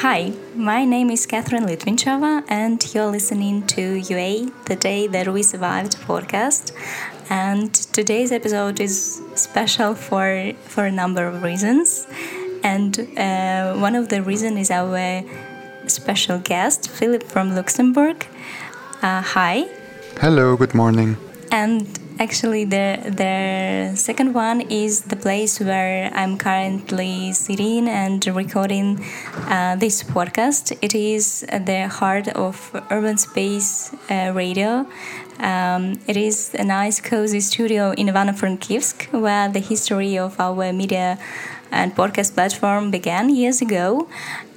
Hi, my name is Catherine Litvinchova, and you're listening to UA, the Day That We Survived podcast. And today's episode is special for, for a number of reasons. And uh, one of the reasons is our special guest, Philip from Luxembourg. Uh, hi. Hello, good morning. And actually, the, the second one is the place where I'm currently sitting and recording uh, this podcast. It is the heart of Urban Space uh, Radio. Um, it is a nice, cozy studio in Ivano-Frankivsk where the history of our media and podcast platform began years ago.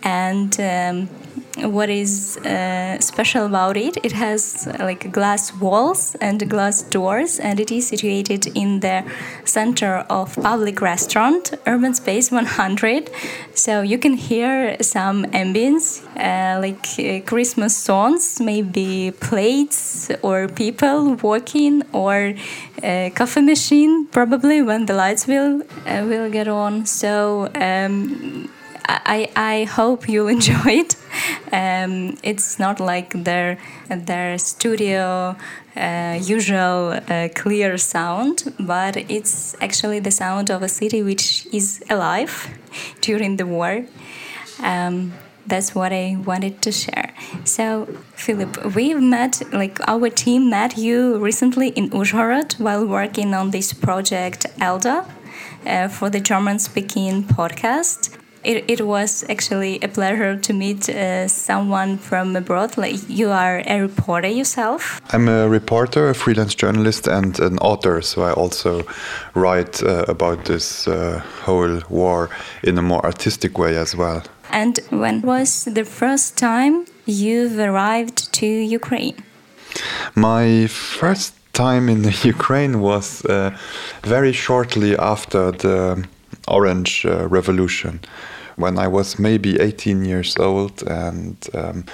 And um, what is uh, special about it? It has uh, like glass walls and glass doors and it is situated in the center of public restaurant urban space 100 so you can hear some ambience uh, like uh, christmas songs maybe plates or people walking or a coffee machine probably when the lights will uh, will get on. So um, I, I hope you'll enjoy it. Um, it's not like their their studio uh, usual uh, clear sound, but it's actually the sound of a city which is alive during the war. Um, that's what I wanted to share. So, Philip, we've met, like our team met you recently in Uzhhorod while working on this project ELDA uh, for the German speaking podcast it, it was actually a pleasure to meet uh, someone from abroad. Like you are a reporter yourself. I'm a reporter, a freelance journalist, and an author. So I also write uh, about this uh, whole war in a more artistic way as well. And when was the first time you've arrived to Ukraine? My first time in Ukraine was uh, very shortly after the Orange uh, Revolution when I was maybe 18 years old, and um,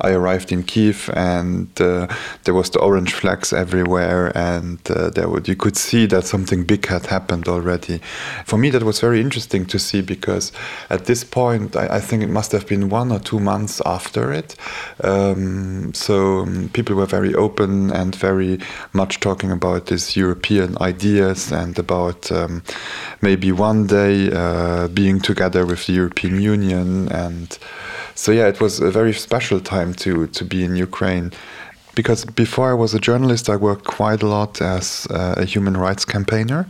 I arrived in Kiev, and uh, there was the orange flags everywhere, and uh, there would, you could see that something big had happened already. For me, that was very interesting to see because at this point, I, I think it must have been one or two months after it. Um, so um, people were very open and very much talking about these European ideas and about um, maybe one day uh, being together with the European Union. And so, yeah, it was a very special time to, to be in Ukraine. Because before I was a journalist, I worked quite a lot as uh, a human rights campaigner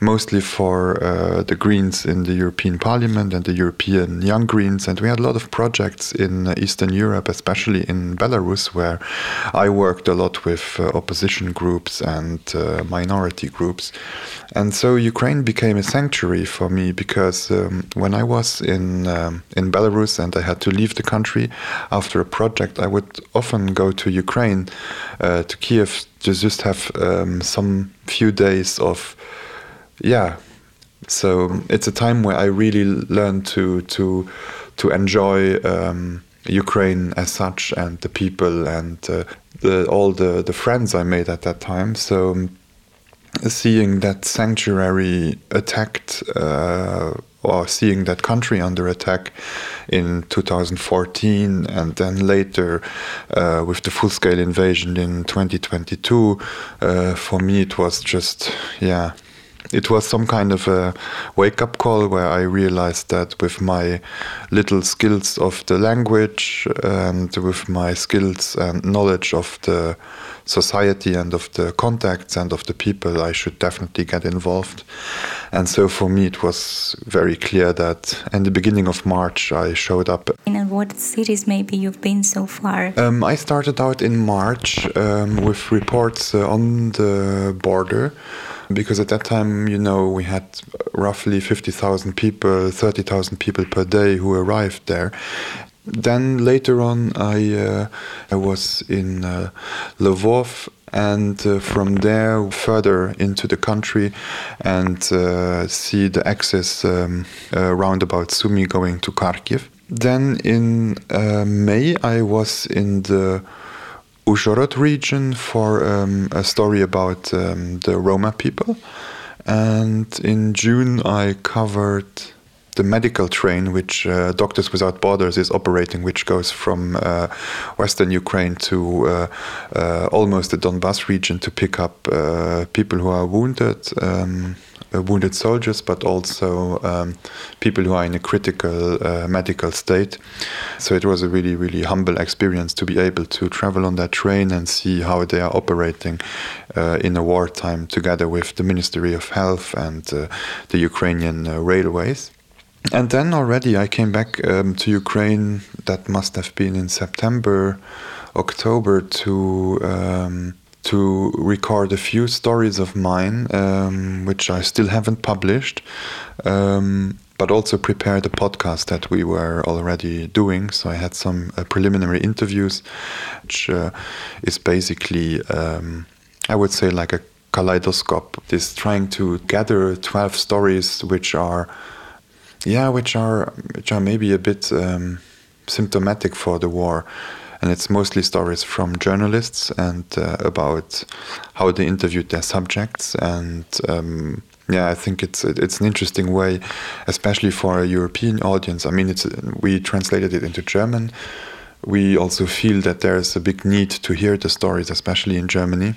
mostly for uh, the Greens in the European Parliament and the European Young Greens. And we had a lot of projects in Eastern Europe, especially in Belarus, where I worked a lot with uh, opposition groups and uh, minority groups. And so Ukraine became a sanctuary for me because um, when I was in um, in Belarus and I had to leave the country after a project, I would often go to Ukraine, uh, to Kiev, to just have um, some few days of yeah so it's a time where I really learned to to to enjoy um, Ukraine as such and the people and uh, the, all the the friends I made at that time. So seeing that sanctuary attacked. Uh, or seeing that country under attack in 2014 and then later uh, with the full-scale invasion in 2022 uh, for me it was just yeah it was some kind of a wake up call where I realized that with my little skills of the language and with my skills and knowledge of the society and of the contacts and of the people, I should definitely get involved. And so for me, it was very clear that in the beginning of March, I showed up. In what cities maybe you've been so far? Um, I started out in March um, with reports uh, on the border because at that time, you know, we had roughly 50,000 people, 30,000 people per day who arrived there. Then later on, I uh, I was in uh, Lvov, and uh, from there further into the country, and uh, see the access um, uh, roundabout Sumy going to Kharkiv. Then in uh, May, I was in the Uzhhorod region for um, a story about um, the Roma people. And in June, I covered the medical train, which uh, Doctors Without Borders is operating, which goes from uh, western Ukraine to uh, uh, almost the Donbass region to pick up uh, people who are wounded. Um, wounded soldiers, but also um, people who are in a critical uh, medical state. So it was a really, really humble experience to be able to travel on that train and see how they are operating uh, in a wartime together with the Ministry of Health and uh, the Ukrainian uh, railways. And then already I came back um, to Ukraine, that must have been in September, October, to. Um, to record a few stories of mine, um, which I still haven't published, um, but also prepared a podcast that we were already doing. So I had some uh, preliminary interviews, which uh, is basically, um, I would say, like a kaleidoscope. This trying to gather 12 stories which are, yeah, which are, which are maybe a bit um, symptomatic for the war and it's mostly stories from journalists and uh, about how they interviewed their subjects and um, yeah, I think it's it's an interesting way, especially for a European audience. I mean, it's we translated it into German. We also feel that there is a big need to hear the stories, especially in Germany,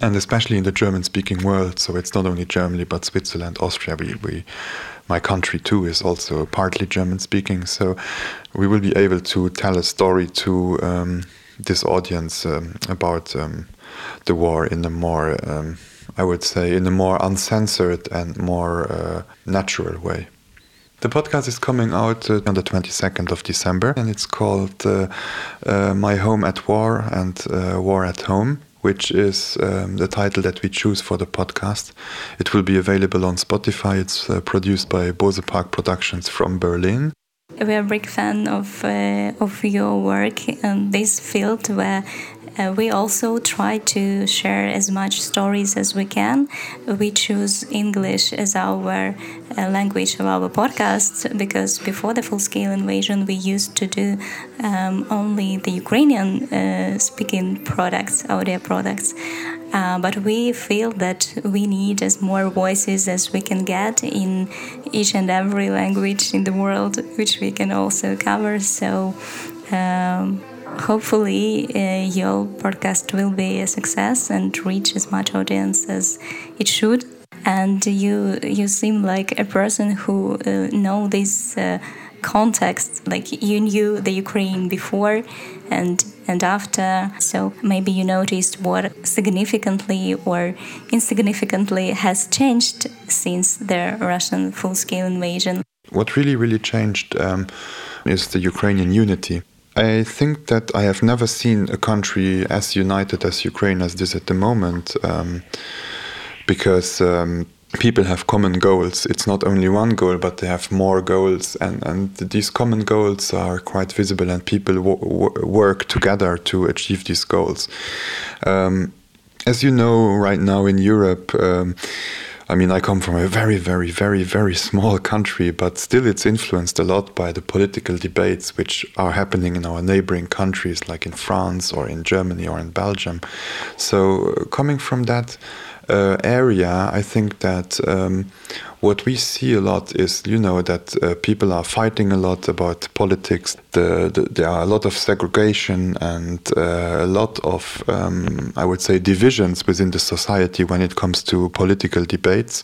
and especially in the German-speaking world. So it's not only Germany, but Switzerland, Austria. We we my country too is also partly German speaking. So we will be able to tell a story to um, this audience um, about um, the war in a more, um, I would say, in a more uncensored and more uh, natural way. The podcast is coming out uh, on the 22nd of December and it's called uh, uh My Home at War and uh, War at Home which is um, the title that we choose for the podcast. It will be available on Spotify. It's uh, produced by Bosepark Productions from Berlin. We are a big fan of uh, of your work in this field, where uh, we also try to share as much stories as we can. We choose English as our uh, language of our podcast because before the full scale invasion, we used to do um, only the Ukrainian uh, speaking products, audio products. Uh, but we feel that we need as more voices as we can get in each and every language in the world, which we can also cover. So. Um, hopefully uh, your podcast will be a success and reach as much audience as it should. And you you seem like a person who uh, know this uh, context like you knew the ukraine before and and after. So maybe you noticed what significantly or insignificantly has changed since the russian full-scale invasion. What really really changed um, is the ukrainian unity I think that I have never seen a country as united as Ukraine as this at the moment, um, because um, people have common goals. It's not only one goal, but they have more goals, and, and these common goals are quite visible, and people work together to achieve these goals. Um, as you know, right now in Europe, um, I mean, I come from a very, very, very, very small country, but still it's influenced a lot by the political debates which are happening in our neighboring countries, like in France or in Germany or in Belgium. So, coming from that uh, area, I think that um, what we see a lot is, you know, that uh, people are fighting a lot about politics. The, the, there are a lot of segregation and uh, a lot of, um, I would say, divisions within the society when it comes to political debates,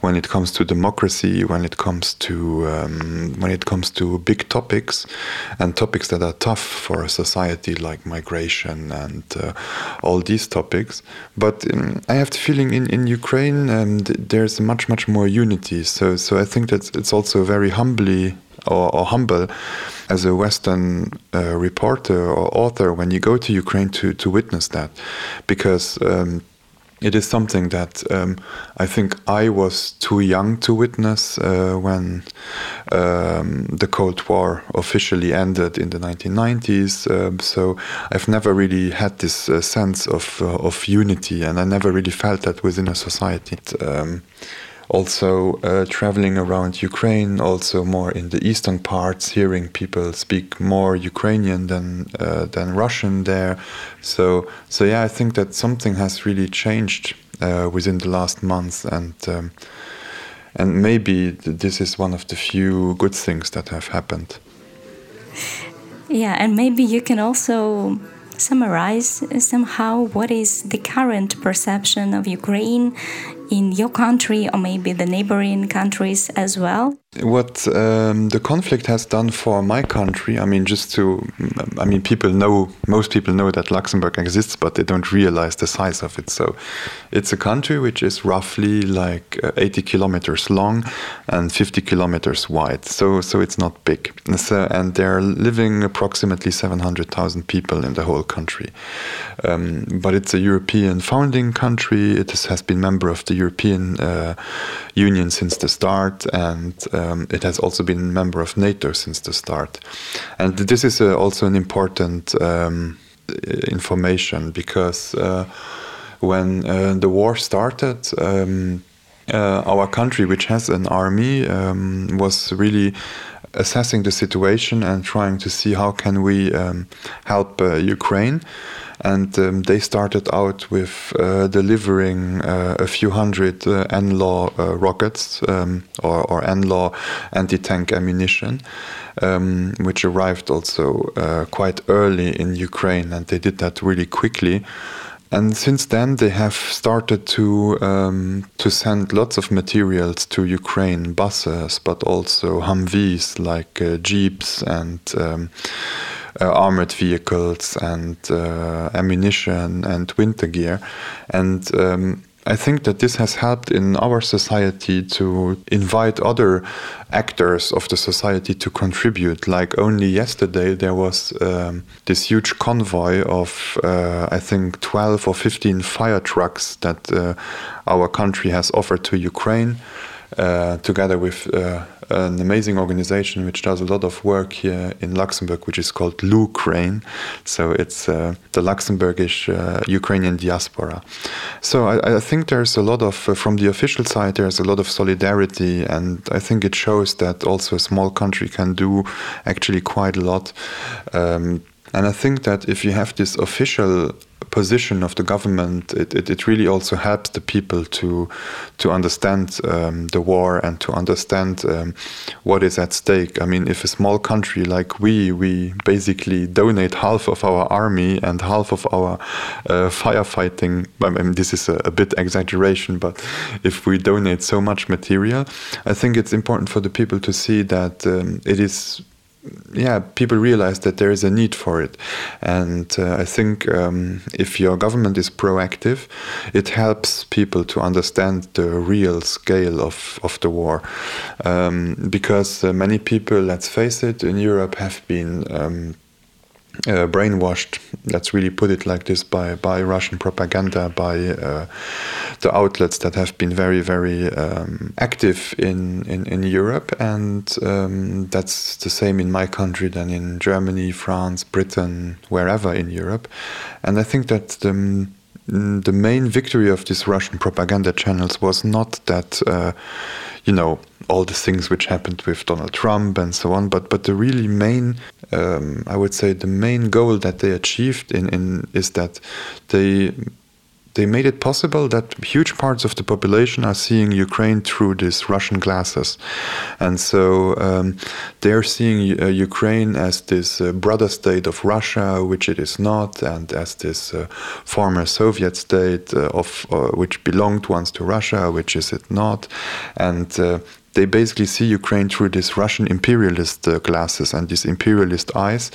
when it comes to democracy, when it comes to um, when it comes to big topics and topics that are tough for a society like migration and uh, all these topics. But um, I have the feeling in in Ukraine um, there's much much more unity So, so I think that it's also very humbly or, or humble as a Western uh, reporter or author when you go to Ukraine to, to witness that, because um, it is something that um, I think I was too young to witness uh, when um, the Cold War officially ended in the 1990s. Um, so I've never really had this uh, sense of uh, of unity, and I never really felt that within a society. Um, also uh, traveling around Ukraine, also more in the eastern parts, hearing people speak more Ukrainian than uh, than Russian there. So so yeah, I think that something has really changed uh, within the last months, and um, and maybe this is one of the few good things that have happened. Yeah, and maybe you can also summarize somehow what is the current perception of Ukraine in your country or maybe the neighboring countries as well? What um, the conflict has done for my country, I mean, just to, I mean, people know, most people know that Luxembourg exists, but they don't realize the size of it. So it's a country which is roughly like uh, 80 kilometers long and 50 kilometers wide. So, so it's not big. So, and there are living approximately 700,000 people in the whole country. Um, but it's a European founding country. It has been member of the European uh, Union since the start, and um, it has also been a member of NATO since the start. And this is uh, also an important um, information because uh, when uh, the war started. Um, uh, our country, which has an army, um, was really assessing the situation and trying to see how can we um, help Ukraine and um, they started out with uh, delivering uh, a few hundred uh, NLAW uh, rockets um, or, or NLAW anti-tank ammunition, um, which arrived also uh, quite early in Ukraine, and they did that really quickly. And since then, they have started to um, to send lots of materials to Ukraine, buses, but also Humvees like uh, jeeps and um, armored vehicles and uh, ammunition and winter gear. And um, I think that this has helped in our society to invite other actors of the society to contribute. Like only yesterday, there was um, this huge convoy of, uh, I think, 12 or 15 fire trucks that uh, our country has offered to Ukraine. Uh, together with uh, an amazing organization which does a lot of work here in Luxembourg, which is called LUkraine. So it's uh, the Luxembourgish uh, Ukrainian diaspora. So I, I, think there's a lot of, uh, from the official side, there's a lot of solidarity, and I think it shows that also a small country can do actually quite a lot. Um, and I think that if you have this official position of the government, it, it, it, really also helps the people to to understand um, the war and to understand um, what is at stake. I mean, if a small country like we, we basically donate half of our army and half of our uh, firefighting. I mean, this is a, a, bit exaggeration, but if we donate so much material, I think it's important for the people to see that um, it is yeah, people realize that there is a need for it. And uh, I think um, if your government is proactive, it helps people to understand the real scale of, of the war. Um, because uh, many people, let's face it, in Europe have been um, uh, brainwashed, let's really put it like this, by, by Russian propaganda, by uh, the outlets that have been very, very um, active in, in, in, Europe. And um, that's the same in my country than in Germany, France, Britain, wherever in Europe. And I think that the, the main victory of these Russian propaganda channels was not that, uh, you know, all the things which happened with Donald Trump and so on. But but the really main, um, I would say, the main goal that they achieved in, in is that they they made it possible that huge parts of the population are seeing Ukraine through these Russian glasses. And so um, they're seeing uh, Ukraine as this uh, brother state of Russia, which it is not, and as this uh, former Soviet state uh, of uh, which belonged once to Russia, which is it not. And uh, they basically see Ukraine through these Russian imperialist uh, glasses and these imperialist eyes,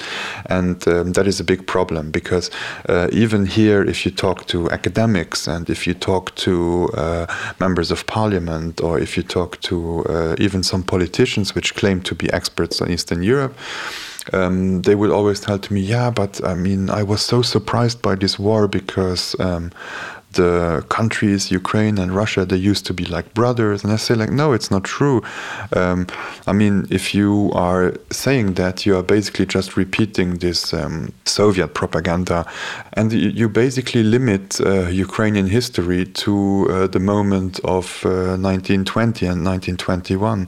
and um, that is a big problem because uh, even here, if you talk to academics and if you talk to uh, members of parliament or if you talk to uh, even some politicians which claim to be experts on Eastern Europe. Um, they would always tell to me, yeah, but I mean, I was so surprised by this war because um, the countries, Ukraine and Russia, they used to be like brothers. And I say, like, no, it's not true. Um, I mean, if you are saying that, you are basically just repeating this um, Soviet propaganda. And you basically limit uh, Ukrainian history to uh, the moment of uh, 1920 and 1921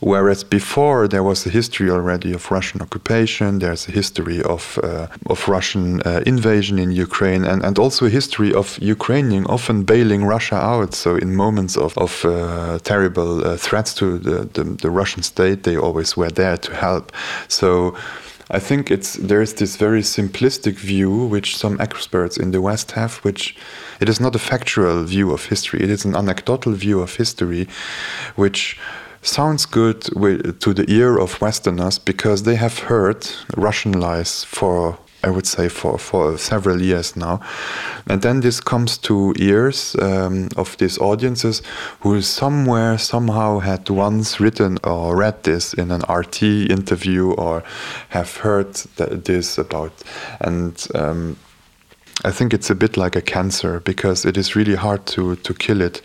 Whereas before there was a history already of Russian occupation, there's a history of uh, of Russian uh, invasion in Ukraine, and, and also a history of Ukrainian often bailing Russia out. So in moments of, of uh, terrible uh, threats to the, the, the Russian state, they always were there to help. So I think it's there is this very simplistic view which some experts in the West have, which it is not a factual view of history. It is an anecdotal view of history, which sounds good to the ear of Westerners because they have heard Russian lies for I would say for, for several years now. And then this comes to ears um, of these audiences who somewhere, somehow had once written or read this in an RT interview or have heard this about. And um, I think it's a bit like a cancer because it is really hard to, to kill it.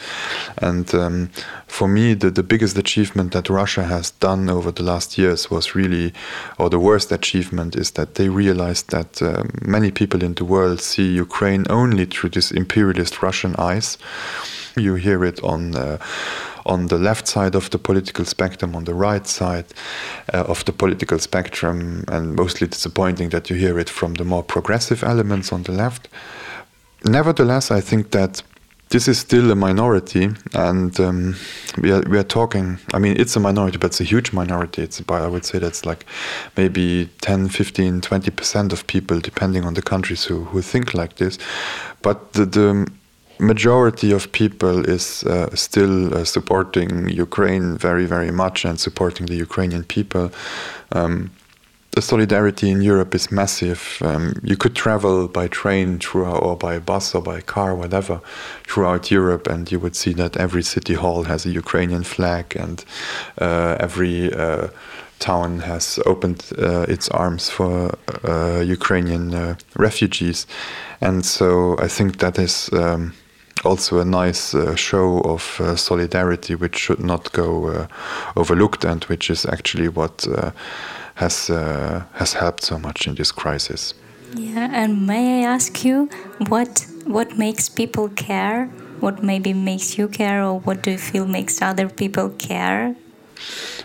And um, for me, the, the biggest achievement that Russia has done over the last years was really, or the worst achievement is that they realized that um, many people in the world see Ukraine only through this imperialist Russian eyes. You hear it on. Uh, on the left side of the political spectrum, on the right side uh, of the political spectrum, and mostly disappointing that you hear it from the more progressive elements on the left. Nevertheless, I think that this is still a minority, and um, we are we are talking. I mean, it's a minority, but it's a huge minority. It's about I would say that's like maybe 10, 15, 20 percent of people, depending on the countries who who think like this. But the, the majority of people is uh, still uh, supporting Ukraine very, very much and supporting the Ukrainian people. Um, the solidarity in Europe is massive. Um, you could travel by train through, or by bus or by car, whatever, throughout Europe, and you would see that every city hall has a Ukrainian flag, and uh, every uh, town has opened uh, its arms for uh, Ukrainian refugees. And so I think that is. Um, also a nice uh, show of uh, solidarity, which should not go uh, overlooked, and which is actually what has has helped so much in this crisis. Yeah, and may I ask you what what makes people care? What maybe makes you care, or what do you feel makes other people care?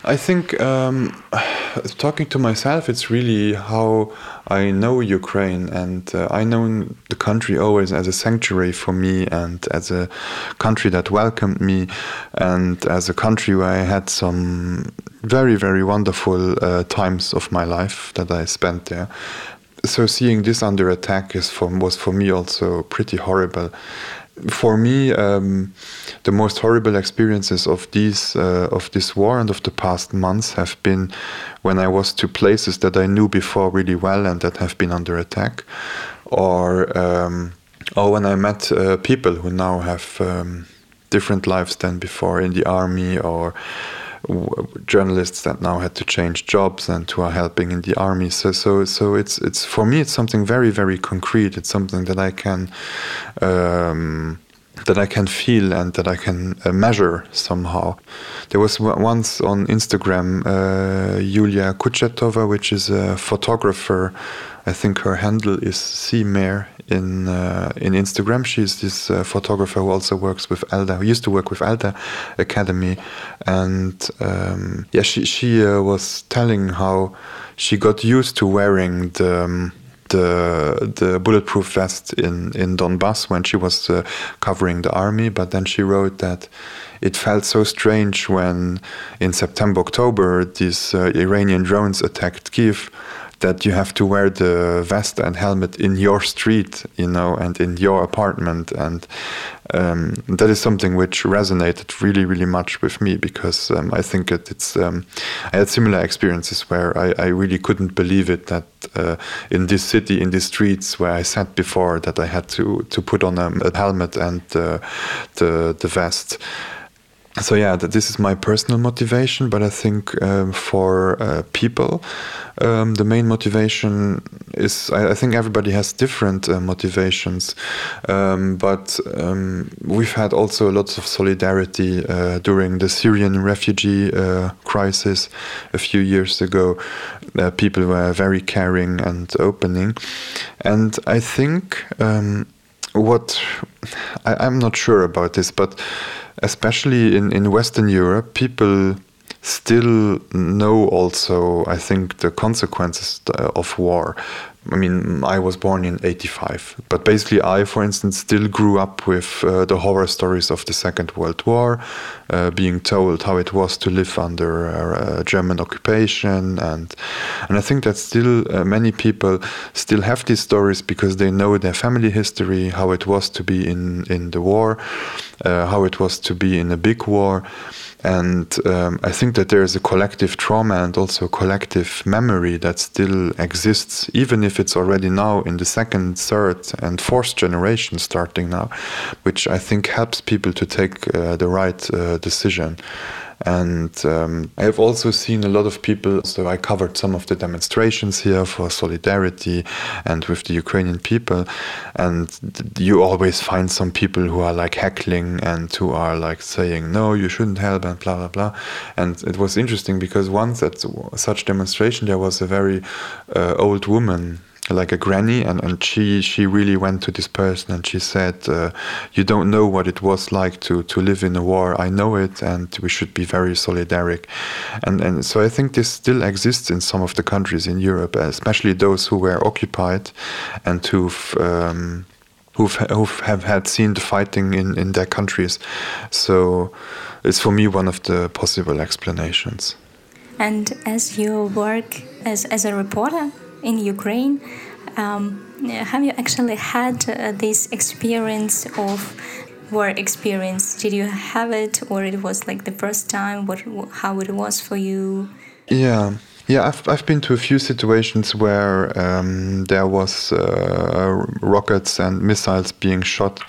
I think um, talking to myself, it's really how I know Ukraine, and uh, I know the country always as a sanctuary for me, and as a country that welcomed me, and as a country where I had some very, very wonderful uh, times of my life that I spent there. So seeing this under attack is for, was for me also pretty horrible for me, um, the most horrible experiences of these uh, of this war and of the past months have been when I was to places that I knew before really well and that have been under attack, or um, or when I met uh, people who now have um, different lives than before in the army or journalists that now had to change jobs and who are helping in the army. So, so, so it's it's for me it's something very very concrete. It's something that I can. Um, that I can feel and that I can uh, measure somehow. There was once on Instagram uh, Yulia Kochetova, which is a photographer. I think her handle is Mare in uh, in Instagram. She's this uh, photographer who also works with Alda, Who used to work with Alda Academy, and um, yeah, she she uh, was telling how she got used to wearing the. Um, the the bulletproof vest in in Donbass when she was uh, covering the army, but then she wrote that it felt so strange when in September October these uh, Iranian drones attacked Kiev that you have to wear the vest and helmet in your street, you know, and in your apartment. And um, that is something which resonated really, really much with me because um, I think it, it's. Um, I had similar experiences where I, I really couldn't believe it that uh, in this city, in these streets where I sat before, that I had to to put on a, a helmet and uh, the the vest so yeah this is my personal motivation but i think um, for uh, people um, the main motivation is I, I think everybody has different uh, motivations um, but um, we've had also lots of solidarity uh, during the syrian refugee uh, crisis a few years ago uh, people were very caring and opening. And i think um, what I, i'm not sure about this but especially in, in Western Europe, people still know also, I think, the consequences of war. I mean, I was born in 85, but basically, I, for instance, still grew up with uh, the horror stories of the Second World War, uh, being told how it was to live under uh, German occupation, and and I think that still uh, many people still have these stories because they know their family history, how it was to be in in the war, uh, how it was to be in a big war. And um, I think that there is a collective trauma and also a collective memory that still exists, even if it's already now in the second, third, and fourth generation starting now, which I think helps people to take uh, the right uh, decision. And um, I have also seen a lot of people. So I covered some of the demonstrations here for solidarity and with the Ukrainian people. And you always find some people who are like heckling and who are like saying, no, you shouldn't help and blah, blah, blah. And it was interesting because once at such demonstration, there was a very uh, old woman like a granny and, and she she really went to this person and she said uh, you don't know what it was like to to live in a war. I know it and we should be very solidaric. And and so I think this still exists in some of the countries in Europe especially those who were occupied and who've um, who've, who've have had seen the fighting in in their countries. So it's for me one of the possible explanations. And as you work as, as a reporter in Ukraine. Um, have you actually had uh, this experience of war experience? Did you have it, or it was like the first time? What, how it was for you? Yeah, yeah, I've, I've been to a few situations where um, there was uh, rockets and missiles being shot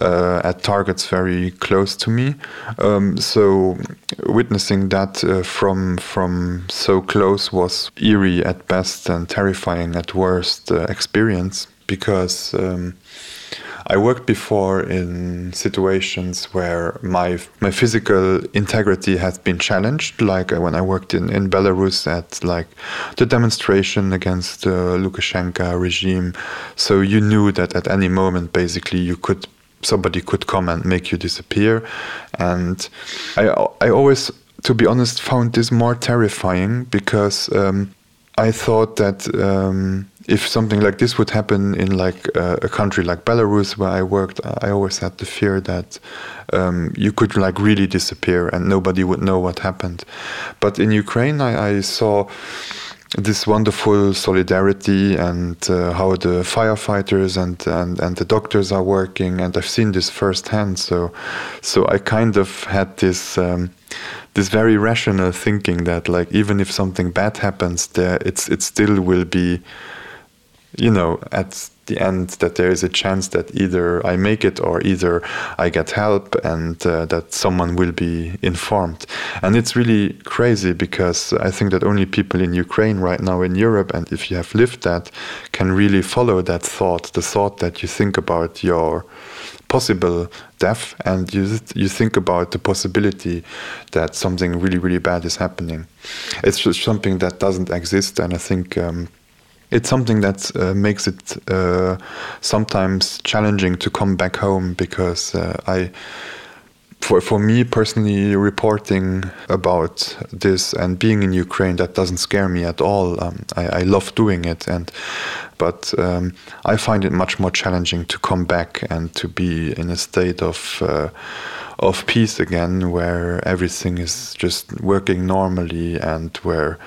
uh, at targets very close to me. Um, so witnessing that uh, from from so close was eerie at best and terrifying at worst uh, experience because. Um, I worked before in situations where my my physical integrity has been challenged, like when I worked in, in Belarus at like the demonstration against the Lukashenko regime. So you knew that at any moment, basically, you could somebody could come and make you disappear, and I I always, to be honest, found this more terrifying because um, I thought that. Um, if something like this would happen in like uh, a country like Belarus where I worked, I always had the fear that um, you could like really disappear and nobody would know what happened. But in Ukraine, I, I saw this wonderful solidarity and uh, how the firefighters and, and, and the doctors are working, and I've seen this firsthand. So, so I kind of had this. Um, this very rational thinking that like even if something bad happens there it's it still will be you know, at the end that there is a chance that either I make it or either I get help and uh, that someone will be informed. And it's really crazy because I think that only people in Ukraine right now in Europe, and if you have lived that, can really follow that thought, the thought that you think about your possible death and you you think about the possibility that something really really bad is happening it's just something that doesn't exist and i think um, it's something that uh, makes it uh, sometimes challenging to come back home because uh, I for, for me personally reporting about this and being in Ukraine that doesn't scare me at all. Um, I, I, love doing it and but um, I find it much more challenging to come back and to be in a state of uh, of peace again where everything is just working normally and where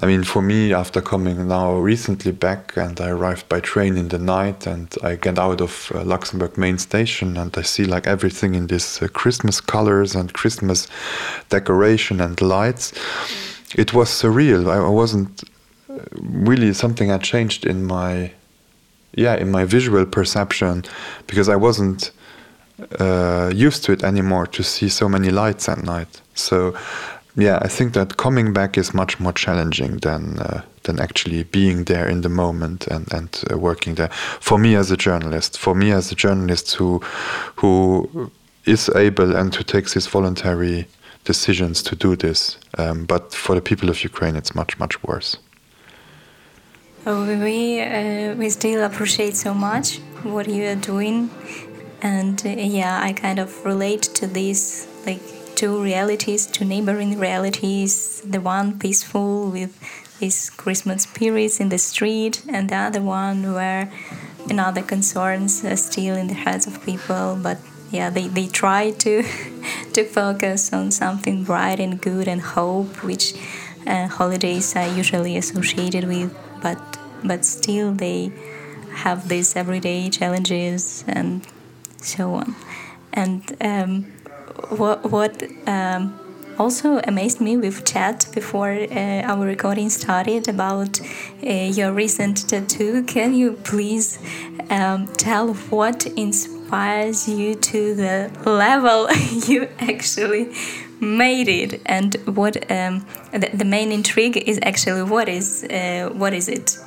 I mean, for me, after coming now recently back, and I arrived by train in the night, and I get out of uh, Luxembourg main station, and I see like everything in this uh, Christmas colors and Christmas decoration and lights. It was surreal. I wasn't uh, really something had changed in my, yeah, in my visual perception, because I wasn't uh, used to it anymore to see so many lights at night. So yeah, I think that coming back is much more challenging than uh, than actually being there in the moment and and uh, working there. For me as a journalist, for me as a journalist who who is able and who takes his voluntary decisions to do this, um, but for the people of Ukraine, it's much much worse. Oh, we uh, we still appreciate so much what you are doing, and uh, yeah, I kind of relate to this like two realities, two neighboring realities. The one peaceful with these Christmas spirits in the street, and the other one where another concerns are still in the heads of people. But yeah, they, they try to to focus on something bright and good and hope, which uh, holidays are usually associated with. But but still they have these everyday challenges and so on. And um, what what um, also amazed me with chat before uh, our recording started about uh, your recent tattoo. Can you please um, tell what inspires you to the level you actually made it, and what um, the, the, main intrigue is actually what is uh, what is it?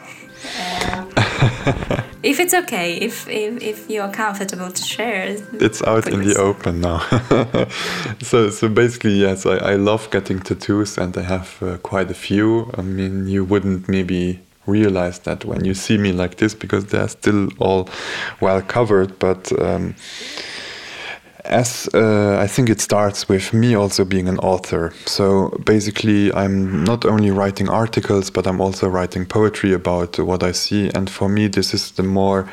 If it's okay, if, if, if you're comfortable to share. It's out in the open now. so so basically, yes, I, I love getting tattoos, and I have uh, quite a few. I mean, you wouldn't maybe realize that when you see me like this because they're still all well covered, but. Um, as uh, I think it starts with me also being an author. So basically, I'm not only writing articles, but I'm also writing poetry about what I see. And for me, this is the more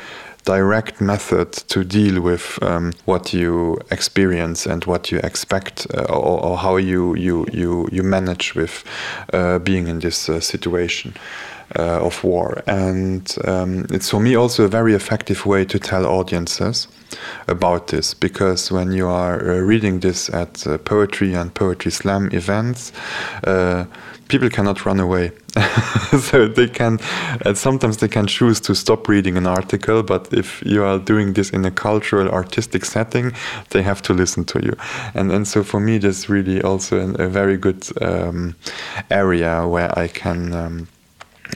direct method to deal with um, what you experience and what you expect uh, or, or, how you, you, you, you manage with uh, being in this uh, situation. Uh, of war, and um, it's for me also a very effective way to tell audiences about this because when you are uh, reading this at uh, poetry and poetry slam events, uh, people cannot run away. so they can, sometimes they can choose to stop reading an article, but if you are doing this in a cultural, artistic setting, they have to listen to you. And, and so for me, this really also a very good um, area where I can. Um,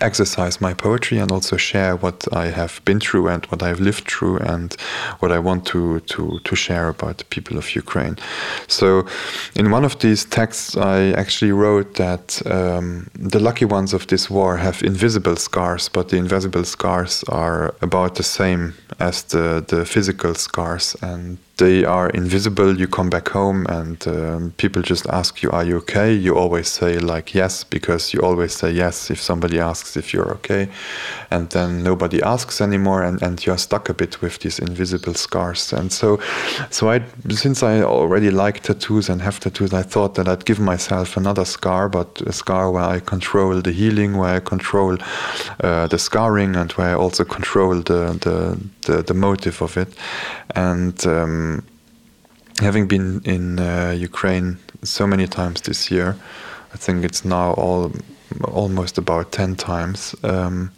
exercise my poetry and also share what I have been through and what I've lived through and what I want to to to share about the people of Ukraine. So, in one of these texts, I actually wrote that um, the lucky ones of this war have invisible scars, but the invisible scars are about the same as the the physical scars and they are invisible. You come back home and um, people just ask you, Are you okay? You always say, like, yes, because you always say yes if somebody asks if you're okay. And then nobody asks anymore, and, and you're stuck a bit with these invisible scars. And so, so I, since I already like tattoos and have tattoos, I thought that I'd give myself another scar, but a scar where I control the healing, where I control uh, the scarring, and where I also control the, the, the, the motive of it. And um, having been in uh, Ukraine so many times this year, I think it's now all almost about ten times. Um,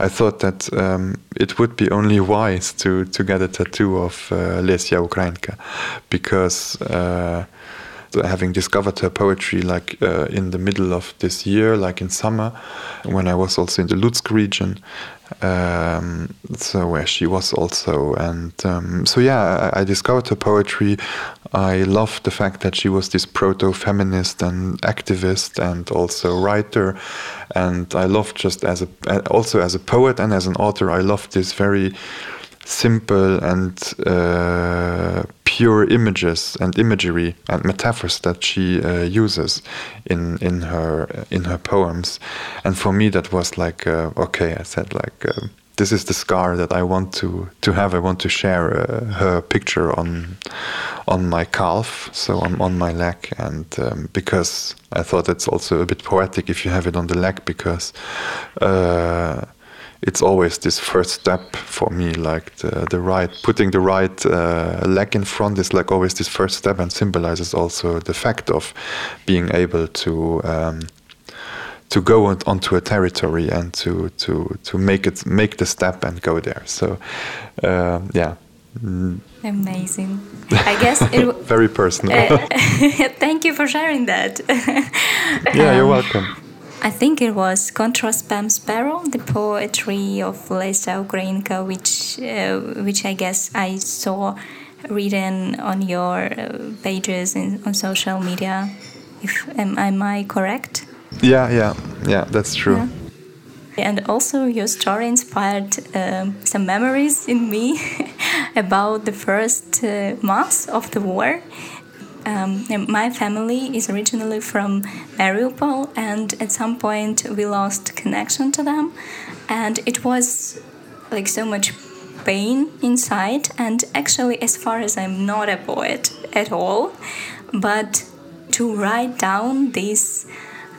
I thought that um, it would be only wise to to get a tattoo of uh, Ukrainka, because. Uh, having discovered her poetry like uh, in the middle of this year, like in summer, when I was also in the Lutsk region, um, so where she was also. And um, so yeah I, I, discovered her poetry. I loved the fact that she was this proto-feminist and activist and also writer. And i loved just as a also as a poet and as an author i loved this very simple and uh, pure images and imagery and metaphors that she uh, uses in in her in her poems. And for me that was like uh, okay i said like uh, this is the scar that i want to to have. I want to share uh, her picture on on my calf. So i'm on my leg and um, because i thought it's also a bit poetic if you have it on the leg because uh, it's always this first step for me like the, the right putting the right uh, leg in front is like always this first step and symbolizes also the fact of being able to um, to go on, onto a territory and to to to make it make the step and go there. So uh, yeah. Amazing. I guess it very personal. Uh, thank you for sharing that. Yeah um, you're welcome I think it was Contra Spem Spero, the poetry of Lesya Ukrainka, which uh, which I guess I saw written on your uh, pages in, on social media. If am, am I correct? Yeah, yeah, yeah. That's true. Yeah. And also, your story inspired um, some memories in me about the first uh, months of the war um, my family is originally from Mariupol, and at some point we lost connection to them, and it was like so much pain inside. And actually, as far as I'm not a poet at all, but to write down these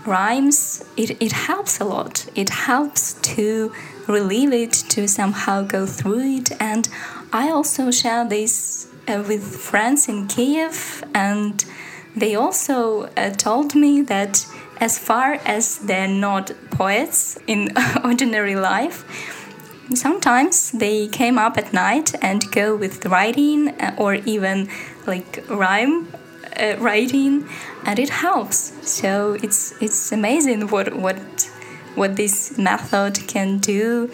rhymes, it, it helps a lot. It helps to relieve it, to somehow go through it. And I also share this with friends in Kiev, and they also uh, told me that as far as they're not poets in ordinary life, sometimes they came up at night and go with writing uh, or even like rhyme uh, writing and it helps. So it's it's amazing what what what this method can do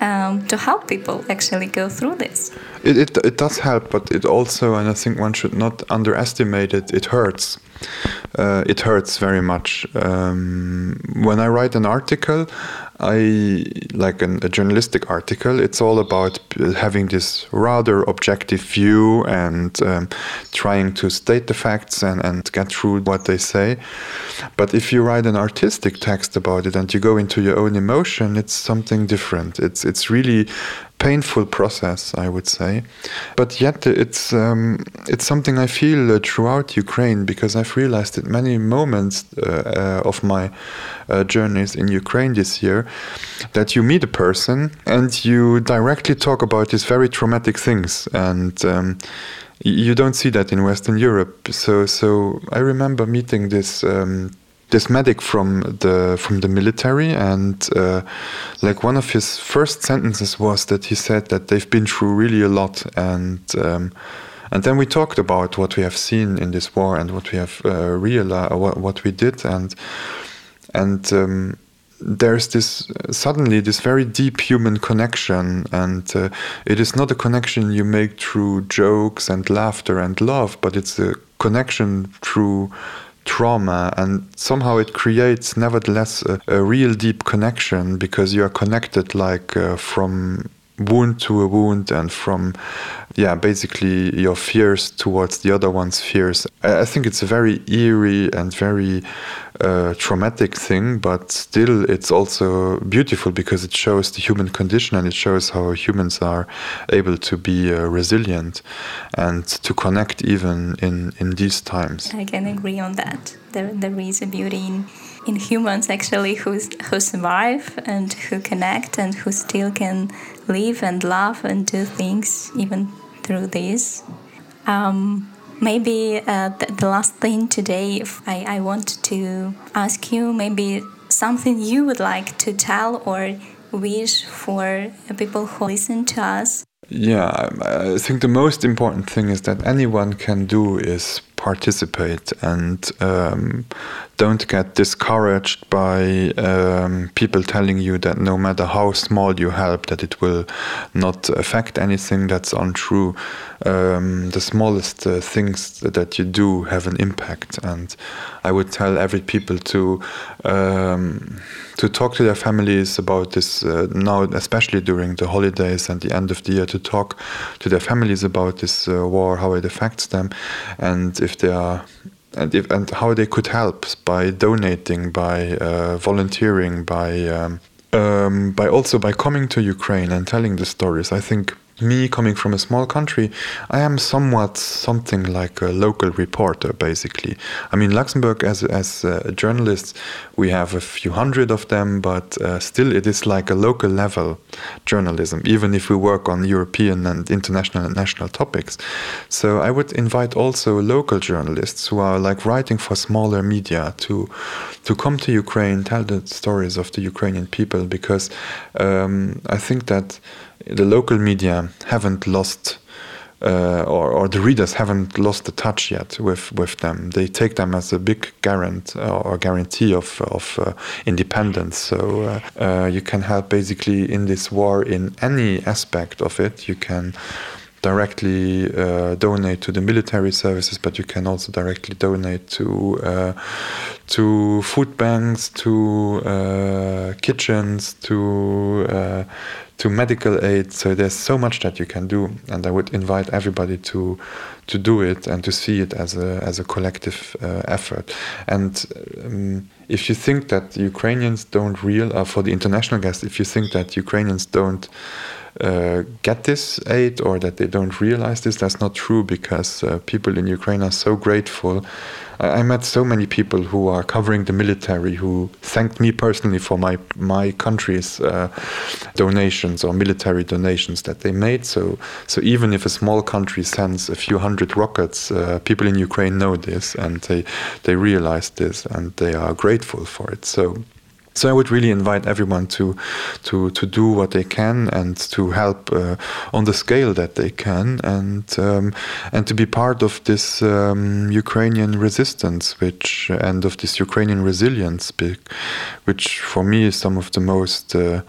um, to help people actually go through this. It, it, it does help but it also and i think one should not underestimate it it hurts. Uh, it hurts very much. Um, when i write an article I like an, a journalistic article. It's all about having this rather objective view and um, trying to state the facts and, and get through what they say. But if you write an artistic text about it and you go into your own emotion, it's something different. It's it's really painful process, I would say. But yet, it's um, it's something I feel uh, throughout Ukraine because I've realized at many moments uh, uh, of my uh, journeys in Ukraine this year that you meet a person and you directly talk about these very traumatic things and. Um, you don't see that in Western Europe. So, so I remember meeting this um, this medic from the from the military, and uh, like one of his first sentences was that he said that they've been through really a lot, and um, and then we talked about what we have seen in this war and what we have uh, realized, what, what we did, and and. Um, there's this suddenly this very deep human connection and uh, it is not a connection you make through jokes and laughter and love but it's a connection through trauma and somehow it creates nevertheless a, a real deep connection because you are connected like uh, from wound to a wound and from yeah basically your fears towards the other one's fears. I, think it's a very eerie and very uh, traumatic thing but still it's also beautiful because it shows the human condition and it shows how humans are able to be uh, resilient and to connect even in in these times. I can agree on that. There, there is a beauty in in humans actually who who survive and who connect and who still can live and love and do things even through this. Um, maybe uh, the, the, last thing today, I, I want to ask you maybe something you would like to tell or wish for people who listen to us. Yeah, I think the most important thing is that anyone can do is participate and um, don't get discouraged by um, people telling you that no matter how small you help that it will not affect anything that's untrue. Um, the smallest uh, things that you do have an impact. And I would tell every people to um, to talk to their families about this uh, now especially during the holidays and the end of the year to talk to their families about this uh, war how it affects them. And if they are and if and how they could help by donating, by uh, volunteering, by um, um, by also by coming to Ukraine and telling the stories. I think me coming from a small country, I am somewhat something like a local reporter, basically. I mean, Luxembourg, as as uh, journalists, we have a few hundred of them, but uh, still, it is like a local level journalism, even if we work on European and international and national topics. So I would invite also local journalists who are like writing for smaller media to to come to Ukraine, tell the stories of the Ukrainian people, because um, I think that the local media haven't lost uh, or, or, the readers haven't lost the touch yet with, with them. They take them as a big guarant or guarantee of, of uh, independence. So uh, uh, you can help basically in this war in any aspect of it. You can directly uh, donate to the military services, but you can also directly donate to uh, to food banks, to uh, kitchens, to uh, to medical aid. So there's so much that you can do, and I would invite everybody to to do it and to see it as a as a collective uh, effort. And um, if you think that Ukrainians don't real uh, for the international guests, if you think that Ukrainians don't uh, get this aid or that they don't realize this. That's not true because uh, people in Ukraine are so grateful. I, I, met so many people who are covering the military who thanked me personally for my my country's uh, donations or military donations that they made. So so even if a small country sends a few hundred rockets, uh, people in Ukraine know this and they they realize this and they are grateful for it. So so I would really invite everyone to to to do what they can and to help uh, on the scale that they can and um, and to be part of this um, Ukrainian resistance, which and of this Ukrainian resilience, which for me is some of the most uh,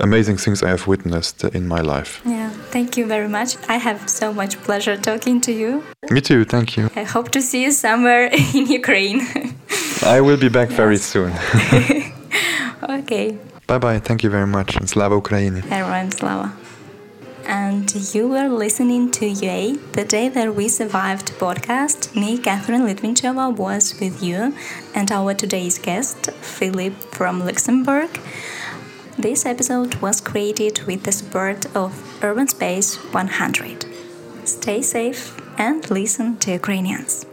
amazing things I have witnessed in my life. Yeah, thank you very much. I have so much pleasure talking to you. Me too, thank you. I hope to see you somewhere in Ukraine. I will be back yes. very soon. okay. Bye bye. Thank you very much. And Slava Ukraini. Everyone, Slava. And you were listening to UA, the day that we survived podcast. Me, Catherine Litvinchova, was with you, and our today's guest, Philip from Luxembourg. This episode was created with the support of Urban Space 100. Stay safe and listen to Ukrainians.